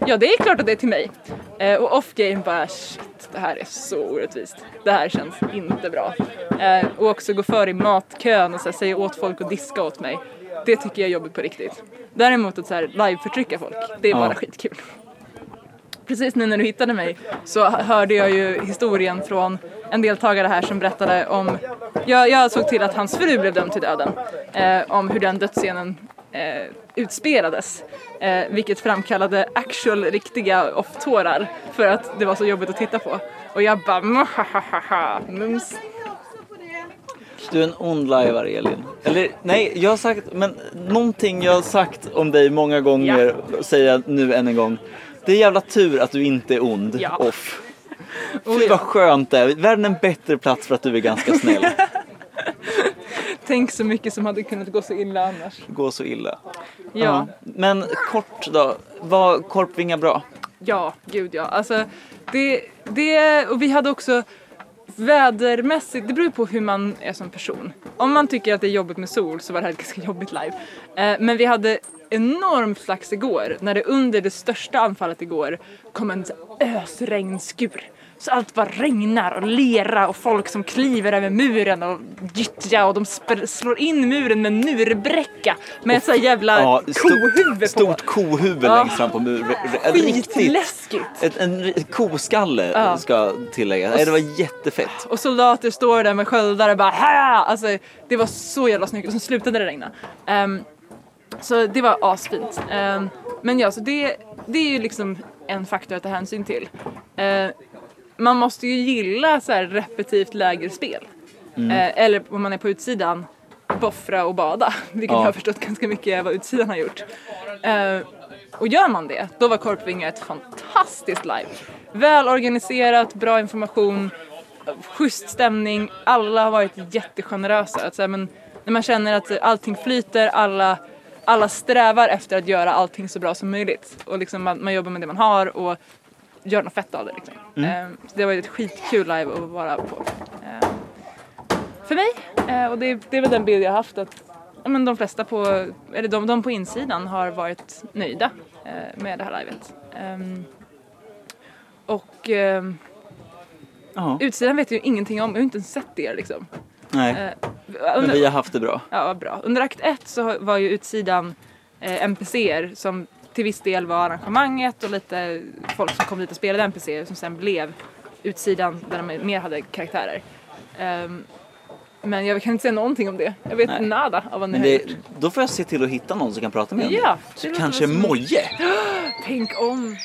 ja det är klart att det är till mig. Eh, och off-game bara shit det här är så orättvist. Det här känns inte bra. Eh, och också gå före i matkön och så här, säga åt folk att diska åt mig. Det tycker jag är jobbigt på riktigt. Däremot att så här, live-förtrycka folk, det är bara Ja. skitkul. Precis nu när du hittade mig så hörde jag ju historien från en deltagare här som berättade om, jag, jag såg till att hans fru blev dömd till döden, eh, om hur den dödsscenen eh, utspelades. Eh, vilket framkallade actual riktiga off-tårar för att det var så jobbigt att titta på. Och jag bara mhahaha, mums. Du är en ond lajvare Elin. Eller nej, jag har sagt, men någonting jag har sagt om dig många gånger säger jag nu än en gång. Det är jävla tur att du inte är ond Ja. off. Oh, Fy ja. vad skönt det är. Världen är en bättre plats för att du är ganska snäll. Tänk så mycket som hade kunnat gå så illa annars. Gå så illa. Ja, Men kort då, var Korpvinga bra? ja, gud ja. Alltså, det, det, och vi hade också vädermässigt, det beror på hur man är som person. Om man tycker att det är jobbigt med sol så var det här ett ganska jobbigt live. Eh, men vi hade enormt flax igår när det under det största anfallet igår kom en ösregnskur. Så allt bara regnar och lera och folk som kliver över muren och gyttja och de slår in muren med murbräcka med så jävla Ja, kohuvud på. Stort kohuvud Ja. längst fram på muren. Skitläskigt. Ett, en koskalle Ja. ska tilläggas. Nej, det var jättefett. Och soldater står där med sköldar och bara ha! Alltså det var så jävla snyggt och sen slutade det regna. Ehm, så det var asfint. Ehm, men ja, så det, det är ju liksom en faktor att ta hänsyn till. Ehm, man måste ju gilla så här repetitivt lägerspel. Eh, eller om man är på utsidan boffra och bada. Vilket Ja. jag har förstått ganska mycket vad utsidan har gjort. Och gör man det, då var Korpvinga ett fantastiskt live. Väl organiserat, bra information, schysst stämning, alla har varit jättegenerösa. Att så här, men när man känner att allting flyter, alla, alla strävar efter att göra allting så bra som möjligt. Och liksom man, man jobbar med det man har och gör något fett av det. Liksom. Eh, så det var ju ett skitkul live att vara på. Eh, för mig. Eh, och det, det är väl den bild jag har haft att men de flesta på, eller de, de på insidan har varit nöjda eh, med det här livet. Ehm, och ehm, utsidan vet jag ju ingenting om, jag har inte ens sett er liksom. Nej. Eh, Men vi har haft det bra. ja, vad bra. Under akt ett så var ju utsidan eh, NPCer som till viss del var arrangemanget och lite folk som kom dit och spelade NPCer som sen blev utsidan där de mer hade karaktärer. Ehm, men jag kan inte säga någonting om det. Jag vet Nej. nada av vad ni Men har det, gjort. då får jag se till att hitta någon som kan prata med Ja, låter kanske väl som- Moje. Tänk om.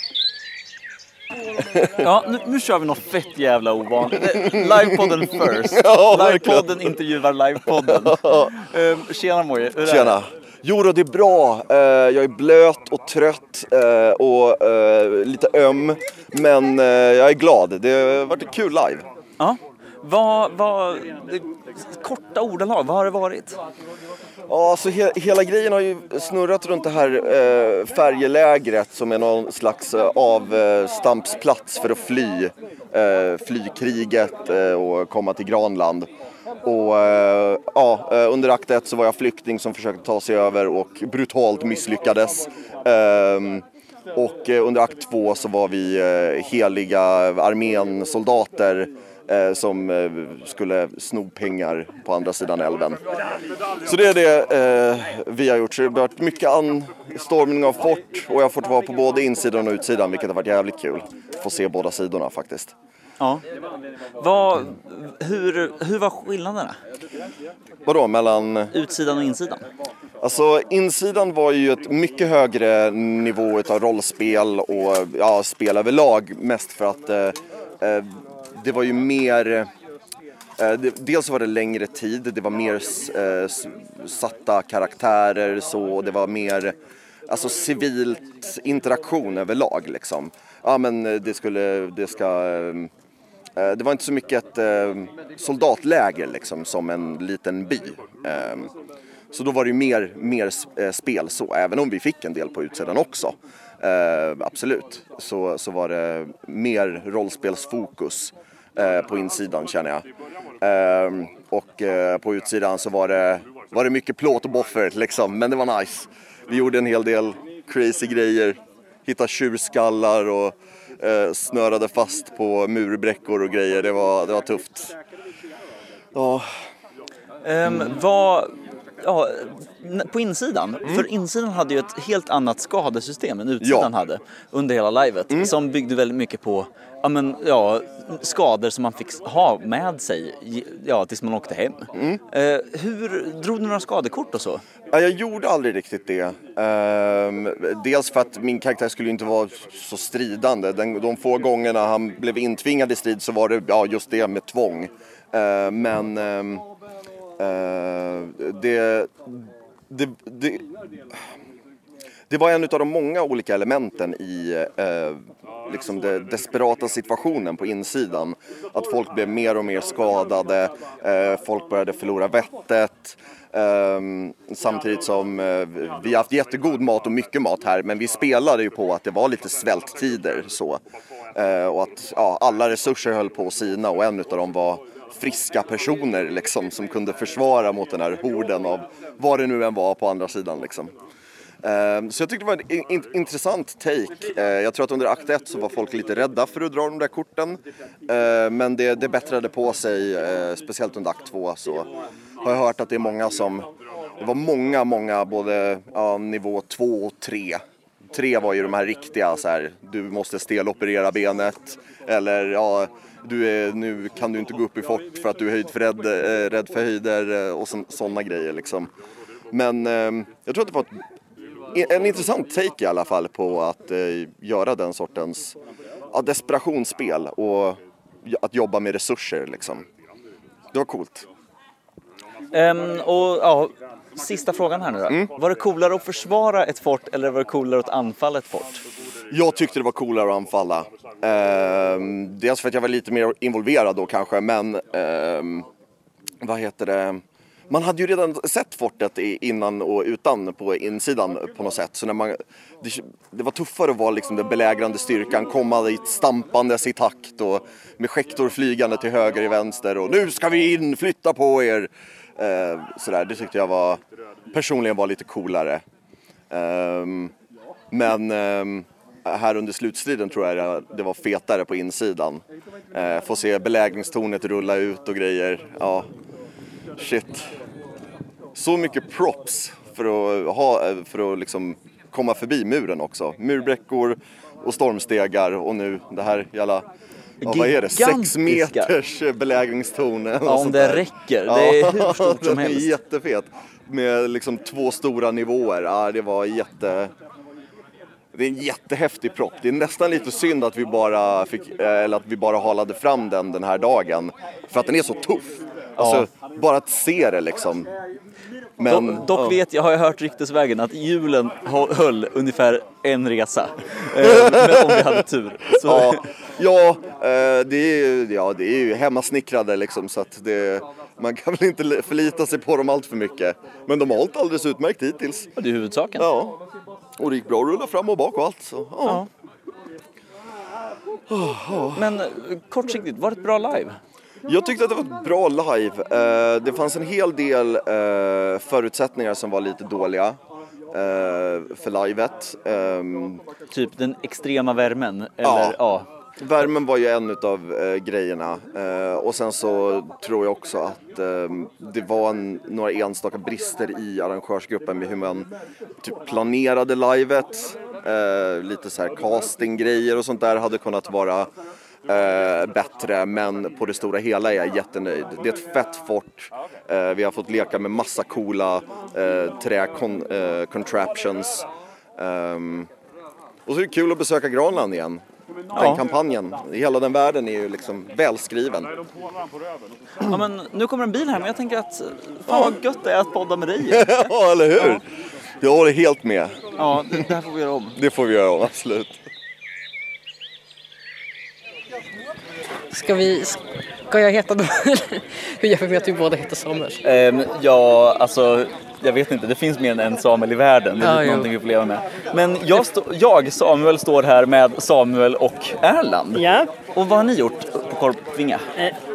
Ja, nu, nu kör vi något fett jävla ovanligt. Livepodden first. Ja, verkligen. Livepodden intervjuar livepodden. um, tjena Moje, hur är det? Tjena! Jo då, det är bra. Eh, jag är blöt och trött eh, och eh, lite öm. Men eh, jag är glad. Det har varit kul live. Ja. Vad, vad, det, korta ordalag, vad har det varit? Ja, alltså he hela grejen har ju snurrat runt det här eh, färjelägret som är någon slags eh, avstampsplats för att fly. Eh, fly kriget eh, och komma till Granland. Och eh, ja, eh, under akt ett så var jag flykting som försökte ta sig över och brutalt misslyckades. Ehm, och eh, under akt två så var vi eh, heliga armén-soldater som eh, skulle sno pengar på andra sidan älven. Så det är det eh, vi har gjort. Så det har varit mycket anstormning av fort och jag har fått vara på både insidan och utsidan vilket har varit jävligt kul. Få se båda sidorna faktiskt. Ja. Vad, hur, hur var skillnaderna? Vadå mellan... Utsidan och insidan? Alltså insidan var ju ett mycket högre nivå utav rollspel och ja, spel överlag mest för att eh, eh, det var ju mer eh, det, dels var det längre tid, det var mer eh, satta karaktärer så det var mer alltså civilt interaktion överlag liksom. Ja men eh, det skulle, det ska eh, eh, Det var inte så mycket ett eh, soldatläger liksom som en liten by. Eh, Så då var det ju mer, mer eh, spel så, även om vi fick en del på utsidan också. Eh, absolut, så, så var det mer rollspelsfokus på insidan känner jag. Eh, och eh, på utsidan så var det, var det mycket plåt och boffer liksom, men det var nice. Vi gjorde en hel del crazy grejer, hittade tjurskallar och eh, snörade fast på murbräckor och grejer. Det var, det var tufft. Ja, Um, vad, ja, på insidan, för insidan hade ju ett helt annat skadesystem än utsidan Mm. Ja. Mm. hade under hela livet. Som byggde väldigt mycket på ja, men, ja, skador som man fick ha med sig ja, tills man åkte hem. Mm. Eh, hur drog du några skadekort och så? Ja, jag gjorde aldrig riktigt det. Ehm, dels för att min karaktär skulle inte vara så stridande. Den, de få gångerna han blev intvingad i strid så var det ja, just det med tvång. Ehm, men ehm, eh, det, det, det, det var en av de många olika elementen i eh, liksom den desperata situationen på insidan. Att folk blev mer och mer skadade, eh, folk började förlora vettet. Eh, samtidigt som eh, vi har haft jättegod mat och mycket mat här men vi spelade ju på att det var lite svälttider så. Eh, och att ja, alla resurser höll på att sina och en utav dem var friska personer liksom som kunde försvara mot den här horden av vad det nu än var på andra sidan liksom. Ehm, så jag tyckte det var en in- intressant take. Eh, jag tror att under akt 1 så var folk lite rädda för att dra de där korten. Eh, men det, det bättrade på sig, eh, speciellt under akt 2 så har jag hört att det är många som, det var många, många både ja, nivå 2 och 3. 3 var ju de här riktiga så här, du måste steloperera benet eller ja, du är, nu kan du inte gå upp i fort för att du är höjd för rädd för höjder och sådana grejer liksom. Men eh, jag tror att det var ett en intressant take i alla fall på att eh, göra den sortens ja, desperationsspel och att jobba med resurser liksom. Det var coolt. Ehm, och ja, sista frågan här nu då. Mm. Var det coolare att försvara ett fort eller var det coolare att anfalla ett fort? Jag tyckte det var coolare att anfalla. Ehm, dels för att jag var lite mer involverad då kanske, men ehm, vad heter det? Man hade ju redan sett fortet innan och utan på insidan på något sätt. Så när man, det, det var tuffare att vara liksom den belägrande styrkan, komma dit stampandes i takt och med skäktor flygande till höger i vänster och nu ska vi in, flytta på er! Ehm, sådär, det tyckte jag var personligen var lite coolare. Ehm, men ehm, här under slutstriden tror jag det var fetare på insidan. Eh, få se belägringstornet rulla ut och grejer. Ja, shit. Så mycket props för att, ha, för att liksom komma förbi muren också. Murbräckor och stormstegar och nu det här jävla Ja, vad är det? Sex meters belägringstorn. Ja, om det räcker. Det är hur stort som den är helst. jättefet. Med liksom två stora nivåer. Ja, det var jätte... Det är en jättehäftig propp. Det är nästan lite synd att vi bara fick, eh, eller att vi bara halade fram den den här dagen. För att den är så tuff. Alltså, bara att se det liksom. Men, dock dock ja. vet jag, har jag hört ryktesvägen att julen höll ungefär en resa. Eh, men om vi hade tur. Så, Ja, ja, eh, det är ju, ja, det är ju hemmasnickrade liksom så att det, man kan väl inte li- förlita sig på dem allt för mycket. Men de har hållit alldeles utmärkt hittills. Det är huvudsaken. Ja, och det gick bra att rulla fram och bak och allt. Så, ja. Men eh, kortsiktigt, var det ett bra live? Jag tyckte att det var ett bra live. Eh, det fanns en hel del eh, förutsättningar som var lite dåliga eh, för livet. Ehm, Typ den extrema värmen? Eller, Ja. ja. Värmen var ju en utav eh, grejerna eh, och sen så tror jag också att eh, det var en, några enstaka brister i arrangörsgruppen med hur man typ planerade livet. Lite så här castinggrejer och sånt där hade kunnat vara eh, bättre men på det stora hela är jag jättenöjd. Det är ett fett fort. Eh, vi har fått leka med massa coola eh, trä-contraptions. Ehm, och så är det kul att besöka Granland igen. Den kampanjen, hela den världen är ju liksom välskriven. ja, men nu kommer en bil här men jag tänker att fan vad gött det är att podda med dig. ja, eller hur? Jag håller helt med. Ja, det det här får vi göra om. Det får vi göra om, absolut. Ska vi... Ska jag heta då? Hur gör vi med att vi båda heter Samuel? Ehm, ja, alltså jag vet inte, det finns mer än en Samuel i världen. Det är jo. någonting vi får leva med. Men jag, jag, Samuel, står här med Samuel och Erland. Ja. Och vad har ni gjort på Korpvinga?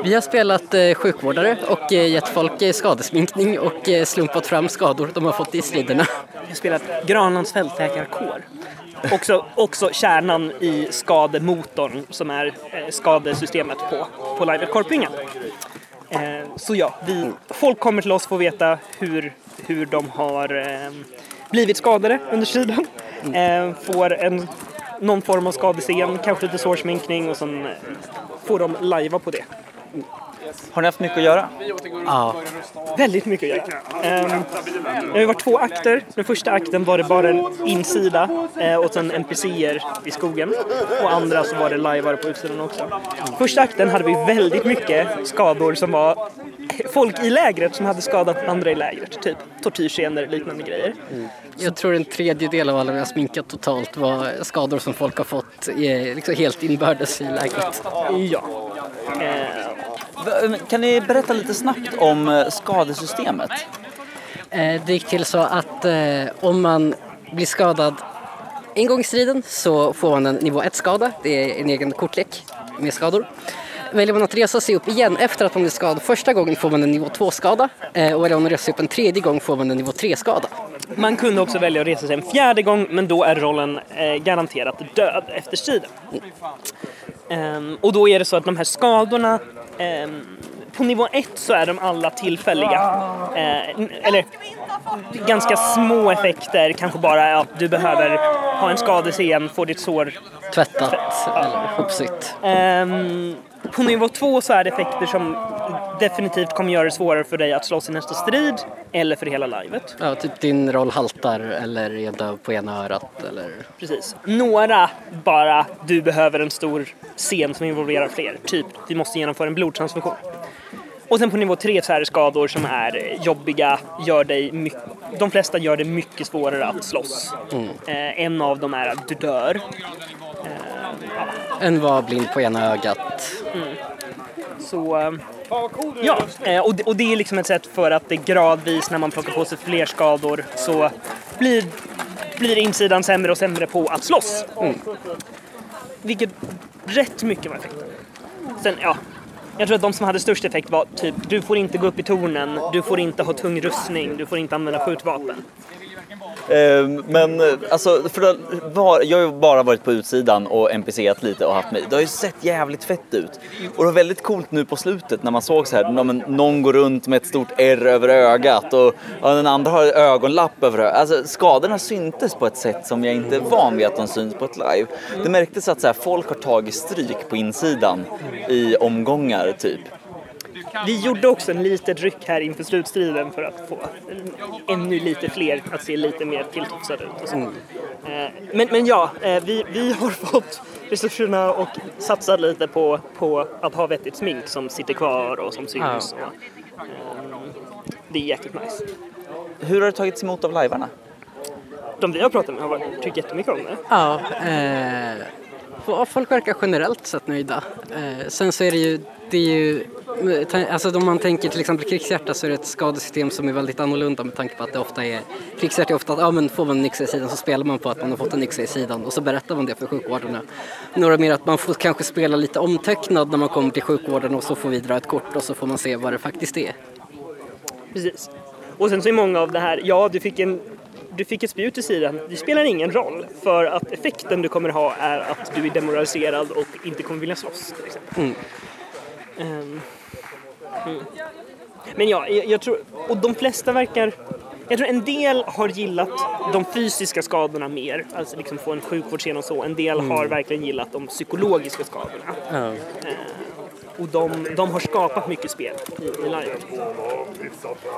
Vi har spelat eh, sjukvårdare och eh, gett folk eh, skadesminkning och eh, slumpat fram skador de har fått i striderna. Jag har spelat Granlands fältläkarkår. Också, också kärnan i skademotorn som är eh, skadesystemet på, på Live at Korpingen. Eh, så ja, vi, folk kommer till oss för att veta hur, hur de har eh, blivit skadade under striden. Eh, får en, någon form av skadescen, kanske lite sårsminkning och sen får de lajva på det. Har ni haft mycket att göra? Ja. Väldigt mycket att göra. Ehm, det har varit två akter. Den första akten var det bara en insida eh, och sen NPCer i skogen. Och andra så var det lajvare på utsidan också. Första akten hade vi väldigt mycket skador som var folk i lägret som hade skadat andra i lägret. Typ tortyrscener och liknande grejer. Jag tror en tredjedel av alla vi har sminkat totalt var skador som folk har fått eh, liksom helt inbördes i lägret. Ja. Eh, Kan ni berätta lite snabbt om eh, skadesystemet? Eh, Det gick till så att eh, om man blir skadad en gång i striden så får man en nivå 1-skada. Det är en egen kortlek med skador. Väljer man att resa sig upp igen efter att man blir skadad första gången får man en nivå 2-skada. Eh, Och väljer man att resa sig upp en tredje gång får man en nivå 3-skada. Man kunde också välja att resa sig en fjärde gång men då är rollen eh, garanterat död efter striden. Ehm, och då är det så att de här skadorna ehm, på nivå 1 så är de alla tillfälliga. N- eller ganska små effekter, kanske bara att du behöver ha en skadescen, få ditt sår Tvättat eller hopsytt. Ehm, på nivå två så är det effekter som definitivt kommer göra det svårare för dig att slåss i nästa strid eller för hela livet. Ja, typ din roll haltar eller är döv på ena örat eller... Precis. Några bara, du behöver en stor scen som involverar fler. Typ, vi måste genomföra en blodtransfusion. Och sen på nivå 3 så är det skador som är jobbiga, gör dig mycket, de flesta gör det mycket svårare att slåss. Eh, en av dem är att du dör. En var blind på ena ögat. Så eh, ja, eh, och det, och det är liksom ett sätt för att det gradvis när man plockar på sig fler skador så blir, blir insidan sämre och sämre på att slåss. Vilket rätt mycket var effekten. Sen, ja. Jag tror att de som hade störst effekt var typ, du får inte gå upp i tornen, du får inte ha tung rustning, du får inte använda skjutvapen. Ehm, men alltså, för var, jag har ju bara varit på utsidan och NPCat lite och haft mig. Det har ju sett jävligt fett ut. Och det var väldigt coolt nu på slutet när man såg så här, någon går runt med ett stort R över ögat och och den andra har ögonlapp över ögat. Alltså skadorna syntes på ett sätt som jag inte är van vid att de syns på ett live. Det märktes att så här, folk har tagit stryk på insidan i omgångar typ. Vi gjorde också en litet ryck här inför slutstriden för att få ännu lite fler att se lite mer tilltufsade ut. Och så. Eh, Men, men ja, eh, vi, vi har fått resurserna och satsat lite på, på att ha vettigt smink som sitter kvar och som syns. Och, eh, det är jäkligt nice. Hur har det tagits emot av livarna? De vi har pratat med har varit- tyckt jättemycket om det. Ja, eh, f- folk verkar generellt sett nöjda. Eh, sen så är det ju, det är ju Alltså om man tänker till exempel krigshjärta så är det ett skadesystem som är väldigt annorlunda med tanke på att det ofta är krigshjärta är ofta att ja, men får man en yxa i sidan så spelar man på att man har fått en yxa i sidan och så berättar man det för sjukvårdarna. Några mer att man får kanske spela lite omtecknad när man kommer till sjukvården och så får vi dra ett kort och så får man se vad det faktiskt är. Precis. Och sen så är många av det här, ja du fick en du fick ett spjut i sidan, det spelar ingen roll för att effekten du kommer ha är att du är demoraliserad och inte kommer vilja slåss till exempel. Mm. Ehm, mm. Men ja, jag, jag tror, och de flesta verkar, jag tror en del har gillat de fysiska skadorna mer, alltså liksom få en sjukvårdsscen och så. En del Mm. har verkligen gillat de psykologiska skadorna. Ja. Och de, de har skapat mycket spel i, i live.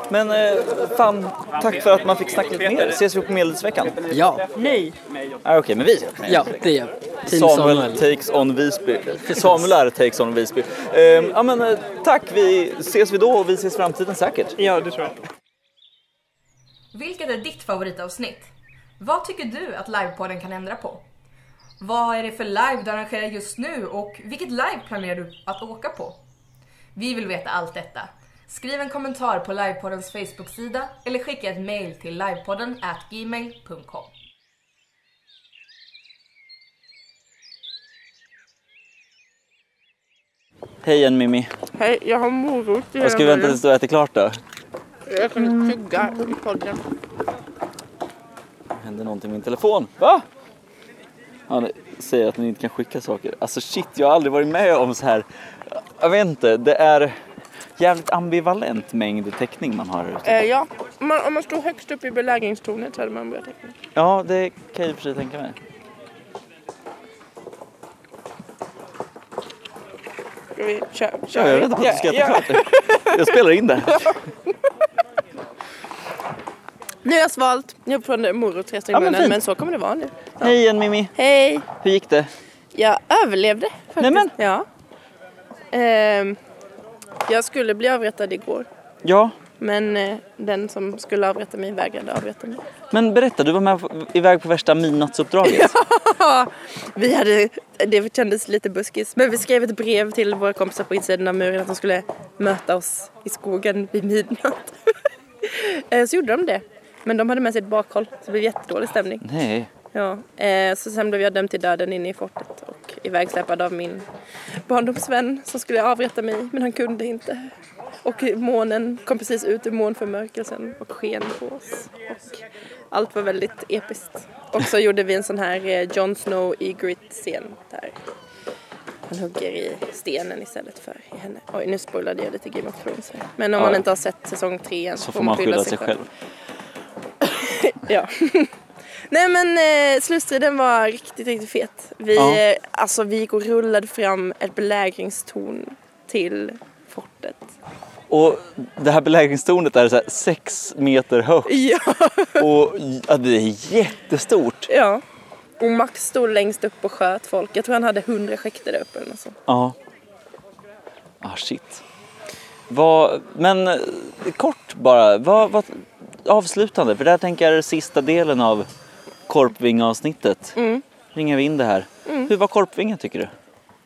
Men eh, fan, tack för att man fick snacka lite mer. Ses vi på Medelsveckan? Ja, Nej, Ah, Okej, men vi ses. ja det är Team Samuel, Samuel. takes on Visby. Samuel är takes on Visby. Ehm, ja men eh, tack, vi ses vi då och vi ses i framtiden säkert. ja det tror jag. Vilket är ditt favoritavsnitt? Vad tycker du att livepodden kan ändra på? Vad är det för live du arrangerar just nu och vilket live planerar du att åka på? Vi vill veta allt detta. Skriv en kommentar på livepoddens Facebook-sida eller skicka ett mail till livepodden at gmail.com. Hej igen Mimmi. Hej, jag har morot i Och ska vi vänta tills du äter klart då? Jag kan tugga i podden. Hände någonting med min telefon? Va? Han säger att den inte kan skicka saker. Alltså shit, jag har aldrig varit med om så här. Jag vet inte, det är jävligt ambivalent mängd teckning man har här. Eh, ja, man, om man stod högst upp i belägringstornet så hade man börjat teckna. Ja, det kan jag i och för sig tänka mig. Ska vi köra? Ja, jag väntar på att du ska äta klart. Jag spelar in det. Nu har jag svalt. Jag har fortfarande morotrester i Ja, men munnen fint. men så kommer det vara nu. Hej igen Mimmi. Hej! Hur gick det? Jag överlevde faktiskt. Nej, men. Ja. Ehm, jag skulle bli avrättad igår. Ja, Men eh, den som skulle avrätta mig vägrade avrätta mig. men berätta, du var med på- iväg på värsta midnattsuppdraget. Vi hade, det kändes lite buskis. Men vi skrev ett brev till våra kompisar på insidan av muren att de skulle möta oss i skogen vid midnatt. Eh, så gjorde de det. Men de hade med sig ett bakhåll så det blev jättedålig stämning. Nej. Ja, eh, så sen blev jag dömd till döden inne i fortet och ivägsläpad av min barndomsvän som skulle avrätta mig men han kunde inte. Och månen kom precis ut ur månförmörkelsen och sken på oss. Och allt var väldigt episkt. Och så gjorde vi en sån här eh, Jon Snow Ygritte-scen där han hugger i stenen istället för i henne. Oj, nu spoilade jag lite Game of Thrones här. Men om Ja. man inte har sett säsong tre än Så får man skylla sig själv. Ja. Nej men eh, slutstriden var riktigt, riktigt fet. Vi, Ja. eh, alltså, vi gick och rullade fram ett belägringstorn till fortet. Och det här belägringstornet är så här sex meter högt Ja. och ja, det är jättestort. ja. Och Max stod längst upp och sköt folk. Jag tror han hade hundra skäkter där uppe eller något sånt. Ja. Ah shit. Vad, men eh, kort bara, vad, vad, avslutande, för där tänker jag är sista delen av Korpving-avsnittet. Mm. Ringar vi in det här. Hur var Korpvingen tycker du?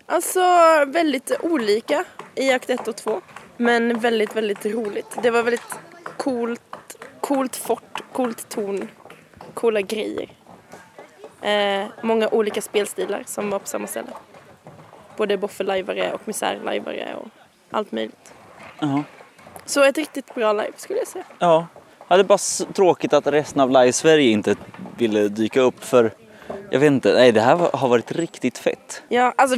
Alltså väldigt olika i akt 1 och 2. Men väldigt, väldigt roligt. Det var väldigt coolt, coolt fort, coolt torn, coola grejer. Eh, många olika spelstilar som var på samma ställe. Både boffelajvare och misärlajvare och allt möjligt. Ja. Så ett riktigt bra live skulle jag säga. Ja, ja det är bara tråkigt att resten av Live-Sverige inte ville dyka upp för jag vet inte, nej det här har varit riktigt fett. Ja, alltså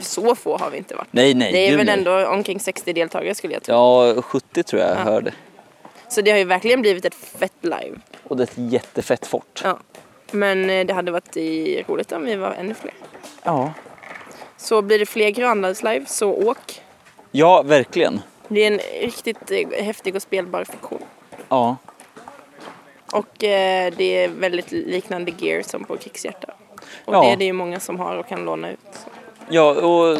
så få har vi inte varit. Nej, nej, det är väl nej. ändå omkring 60 deltagare skulle jag tro. Ja, 70 tror jag jag hörde. Så det har ju verkligen blivit ett fett live. Och det är ett jättefett fort. Ja. Men eh, det hade varit i, roligt om vi var ännu fler. Ja. Så blir det fler Grönlands-live så åk. Ja, verkligen. Det är en riktigt eh, häftig och spelbar fiktion. Ja. Och eh, det är väldigt liknande gear som på Krigshjärta. Och Ja. det är det ju många som har och kan låna ut. Så. Ja, och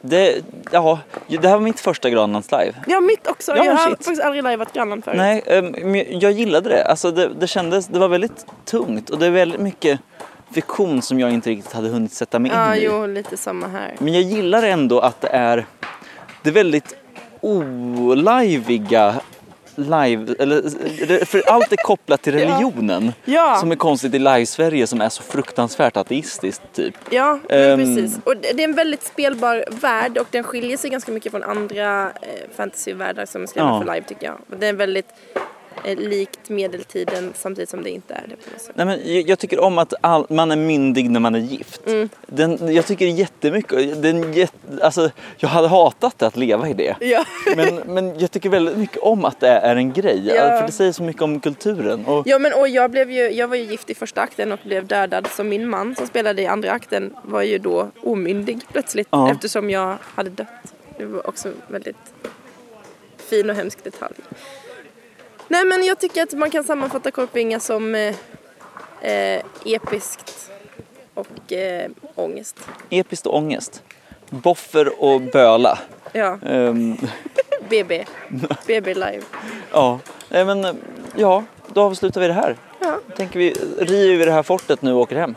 det, ja, det här var mitt första Grönlands live. Ja, mitt också. Ja, jag har shit. faktiskt aldrig liveat Grönland förut. Nej, men jag gillade det. Alltså det, det kändes, det var väldigt tungt och det är väldigt mycket fiktion som jag inte riktigt hade hunnit sätta mig Ja, in i. jo, lite samma här. Men jag gillar ändå att det är, det är väldigt olajviga live, eller, för allt är kopplat till religionen. Ja. Som är konstigt i live-Sverige som är så fruktansvärt ateistiskt typ. Ja, Ehm. precis. Och det är en väldigt spelbar värld och den skiljer sig ganska mycket från andra eh, fantasyvärldar som är skrivna Ja. för live tycker jag. Det är väldigt eh, likt medeltiden samtidigt som det inte är det på något sätt. Nej, men jag, jag tycker om att all, man är myndig när man är gift. Mm. Den, jag tycker jättemycket, den, jätte, alltså, jag hade hatat att leva i det. Ja. Men, men jag tycker väldigt mycket om att det är en grej. Ja. För det säger så mycket om kulturen. Och, Ja men och jag blev ju, jag var ju gift i första akten och blev dödad så min man som spelade i andra akten var ju då omyndig plötsligt Ja. eftersom jag hade dött. Det var också en väldigt fin och hemsk detalj. Nej men jag tycker att man kan sammanfatta Korpinga som eh, eh, episkt och eh, ångest. Episkt och ångest. Boffer och böla. Ja, Ehm, BB. BB live. ja, Nej, men ja, då avslutar vi det här. Ja. Tänker vi, river det här fortet nu och åker hem.